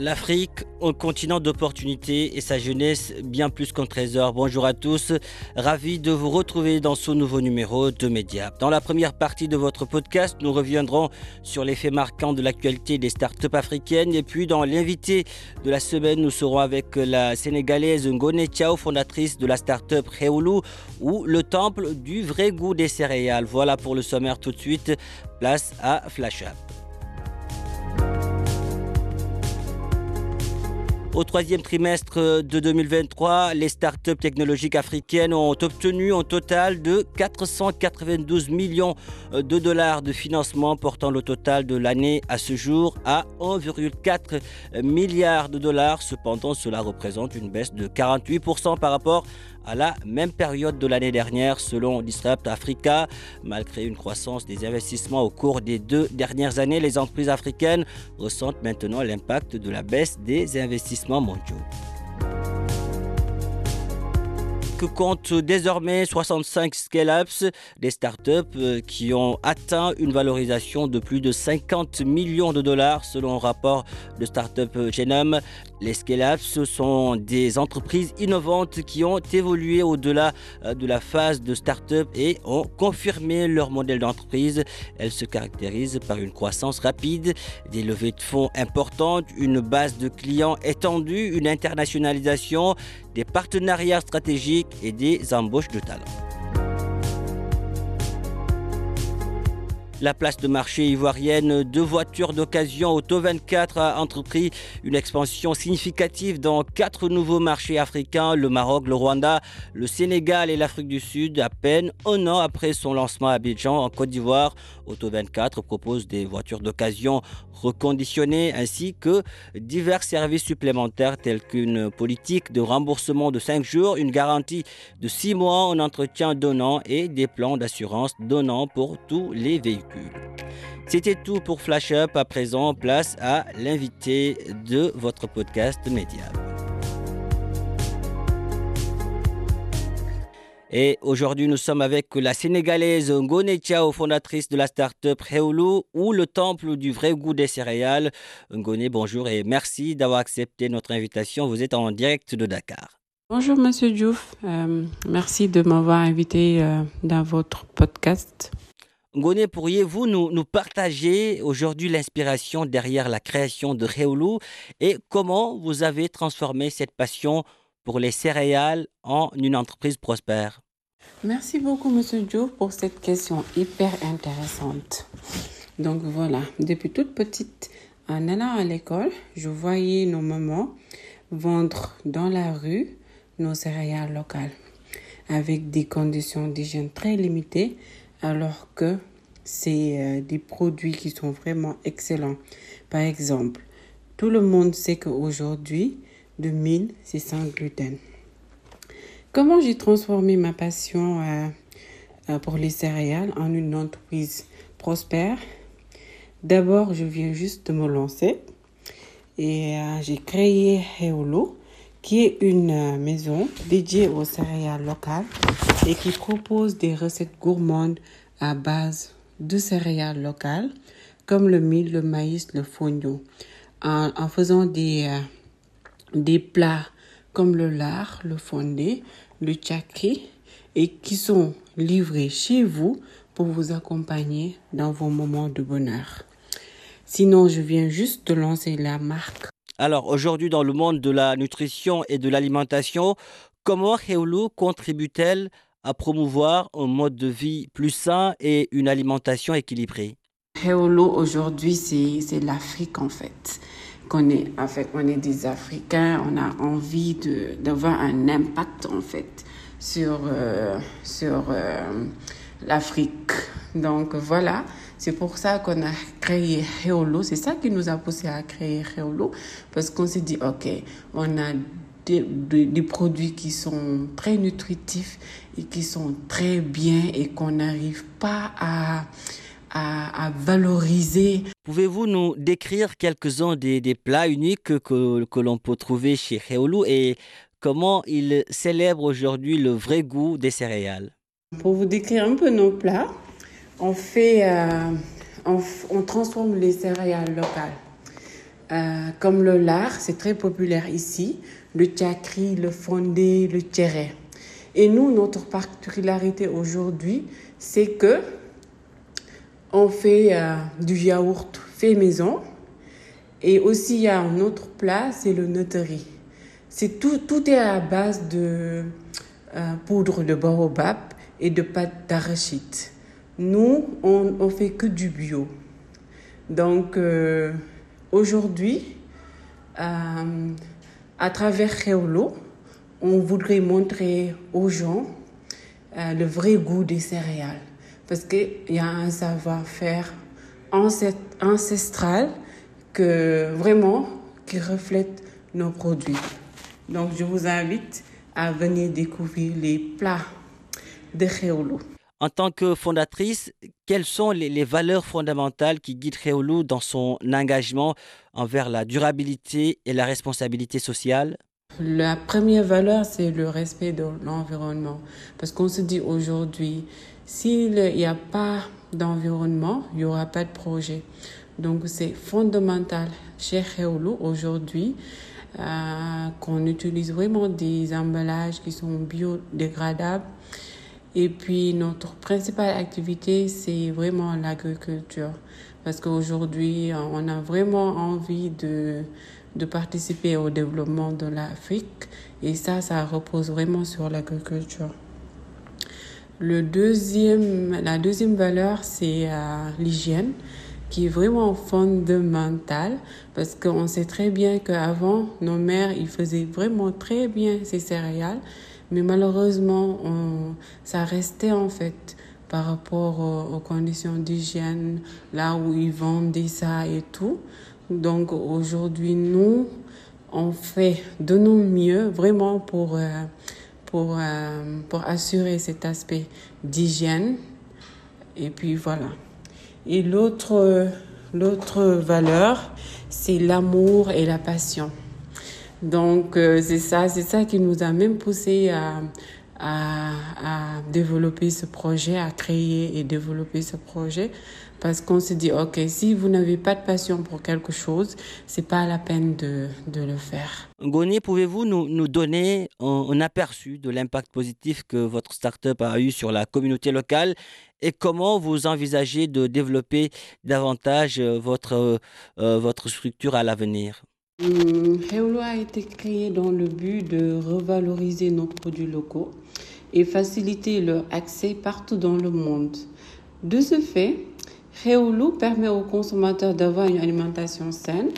L'Afrique, un continent d'opportunités et sa jeunesse bien plus qu'un trésor. Bonjour à tous, ravi de vous retrouver dans ce nouveau numéro de Média. Dans la première partie de votre podcast, nous reviendrons sur les faits marquants de l'actualité des startups africaines et puis dans l'invité de la semaine, nous serons avec la sénégalaise Ngone Chao, fondatrice de la startup Reoulou ou le temple du vrai goût des céréales. Voilà pour le sommaire tout de suite. Place à Flash Up. Au troisième trimestre de 2023, les startups technologiques africaines ont obtenu un total de 492 millions de dollars de financement, portant le total de l'année à ce jour à 1,4 milliard de dollars. Cependant, cela représente une baisse de 48% par rapport à la même période de l'année dernière selon Disrupt Africa. Malgré une croissance des investissements au cours des deux dernières années, les entreprises africaines ressentent maintenant l'impact de la baisse des investissements mondiaux compte désormais 65 scale-ups, des startups qui ont atteint une valorisation de plus de 50 millions de dollars selon un rapport de Startup Genome. Les scale-ups sont des entreprises innovantes qui ont évolué au-delà de la phase de start-up et ont confirmé leur modèle d'entreprise. Elles se caractérisent par une croissance rapide, des levées de fonds importantes, une base de clients étendue, une internationalisation, des partenariats stratégiques et des embauches de talents. La place de marché ivoirienne de voitures d'occasion Auto 24 a entrepris une expansion significative dans quatre nouveaux marchés africains, le Maroc, le Rwanda, le Sénégal et l'Afrique du Sud. À peine un an après son lancement à Abidjan, en Côte d'Ivoire, Auto 24 propose des voitures d'occasion reconditionnées ainsi que divers services supplémentaires tels qu'une politique de remboursement de 5 jours, une garantie de 6 mois, un entretien donnant et des plans d'assurance donnant pour tous les véhicules. C'était tout pour Flash Up. À présent, place à l'invité de votre podcast Média. Et aujourd'hui, nous sommes avec la Sénégalaise Ngone Chao, fondatrice de la start-up ou le temple du vrai goût des céréales. Ngone, bonjour et merci d'avoir accepté notre invitation. Vous êtes en direct de Dakar. Bonjour Monsieur Diouf, euh, merci de m'avoir invité euh, dans votre podcast. Ngone, pourriez-vous nous, partager aujourd'hui l'inspiration derrière la création de Reoulou et comment vous avez transformé cette passion pour les céréales en une entreprise prospère? Merci beaucoup, Monsieur Diouf, pour cette question hyper intéressante. Donc voilà, depuis toute petite, en allant à l'école, je voyais nos mamans vendre dans la rue nos céréales locales avec des conditions d'hygiène très limitées alors que c'est des produits qui sont vraiment excellents. Par exemple, tout le monde sait qu'aujourd'hui, de mine, c'est sans gluten. Comment j'ai transformé ma passion euh, pour les céréales en une entreprise prospère? D'abord, je viens juste de me lancer et euh, j'ai créé Heolo, qui est une euh, maison dédiée aux céréales locales et qui propose des recettes gourmandes à base de céréales locales comme le mil, le maïs, le fonio, en, faisant des, euh, des plats comme le lard, le fondé, le tchakri et qui sont livrés chez vous pour vous accompagner dans vos moments de bonheur. Sinon, je viens juste de lancer la marque Alors aujourd'hui dans le monde de la nutrition et de l'alimentation, comment Heulu contribue-t-elle à promouvoir un mode de vie plus sain et une alimentation équilibrée? Heulu aujourd'hui c'est l'Afrique en fait. On est des Africains, on a envie d'avoir un impact en fait sur, euh, euh, l'Afrique. Donc voilà, c'est pour ça qu'on a créé Heolo. C'est ça qui nous a poussé à créer Heolo. Parce qu'on s'est dit, OK, on a des, des, produits qui sont très nutritifs et qui sont très bien et qu'on n'arrive pas à, à, à, valoriser. Pouvez-vous nous décrire quelques-uns des, des, plats uniques que, que l'on peut trouver chez Heolo et comment ils célèbrent aujourd'hui le vrai goût des céréales? Pour vous décrire un peu nos plats, on fait, euh, on, transforme les céréales locales. Euh, comme le lard, c'est très populaire ici, le tchakri, le fondé, le tchéré. Et nous, notre particularité aujourd'hui, c'est que on fait euh, du yaourt fait maison. Et aussi, il y a un autre plat, c'est le nutri. C'est tout, tout est à base de poudre de baobab et de pâte d'arachide. Nous, on, on fait que du bio. Donc, euh, aujourd'hui, euh, à travers Réolo, on voudrait montrer aux gens euh, le vrai goût des céréales. Parce qu'il y a un savoir-faire ancestral que vraiment qui reflète nos produits. Donc, je vous invite à venir découvrir les plats de Réolo. En tant que fondatrice, quelles sont les, valeurs fondamentales qui guident Réolu dans son engagement envers la durabilité et la responsabilité sociale? La première valeur, c'est le respect de l'environnement. Parce qu'on se dit aujourd'hui, s'il n'y a pas d'environnement, il n'y aura pas de projet. Donc c'est fondamental chez Réolu aujourd'hui euh, qu'on utilise vraiment des emballages qui sont biodégradables et puis, notre principale activité, c'est vraiment l'agriculture. Parce qu'aujourd'hui, on a vraiment envie de, de participer au développement de l'Afrique. Et ça, ça repose vraiment sur l'agriculture. Le deuxième, la deuxième valeur, c'est euh, l'hygiène, qui est vraiment fondamentale. Parce qu'on sait très bien qu'avant, nos mères, ils faisaient vraiment très bien ces céréales. Mais malheureusement, ça restait en fait par rapport aux, conditions d'hygiène, là où ils vendaient ça et tout. Donc aujourd'hui, nous, on fait de nos mieux vraiment pour, euh, pour, euh, pour assurer cet aspect d'hygiène. Et puis voilà. Et l'autre valeur, c'est l'amour et la passion. Donc, euh, c'est ça, qui nous a même poussé à, à, développer ce projet, à créer et développer ce projet. Parce qu'on se dit, OK, si vous n'avez pas de passion pour quelque chose, c'est pas la peine de, le faire. Ngoni, pouvez-vous nous, donner un, aperçu de l'impact positif que votre start-up a eu sur la communauté locale et comment vous envisagez de développer davantage votre, euh, votre structure à l'avenir? Heolo a été créé dans le but de revaloriser nos produits locaux et faciliter leur accès partout dans le monde. De ce fait, Heolo permet aux consommateurs d'avoir une alimentation saine.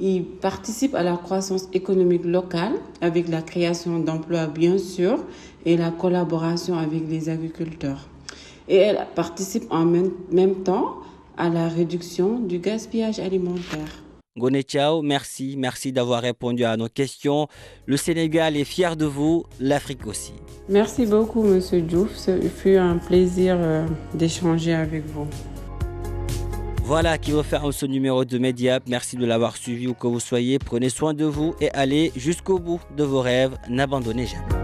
Il participe à la croissance économique locale avec la création d'emplois bien sûr et la collaboration avec les agriculteurs. Et elle participe en même temps à la réduction du gaspillage alimentaire. Gone Chao, merci, merci d'avoir répondu à nos questions. Le Sénégal est fier de vous, l'Afrique aussi. Merci beaucoup, Monsieur Diouf. Ce fut un plaisir euh, d'échanger avec vous. Voilà qui referme ce numéro de Mediap. Merci de l'avoir suivi où que vous soyez. Prenez soin de vous et allez jusqu'au bout de vos rêves. N'abandonnez jamais.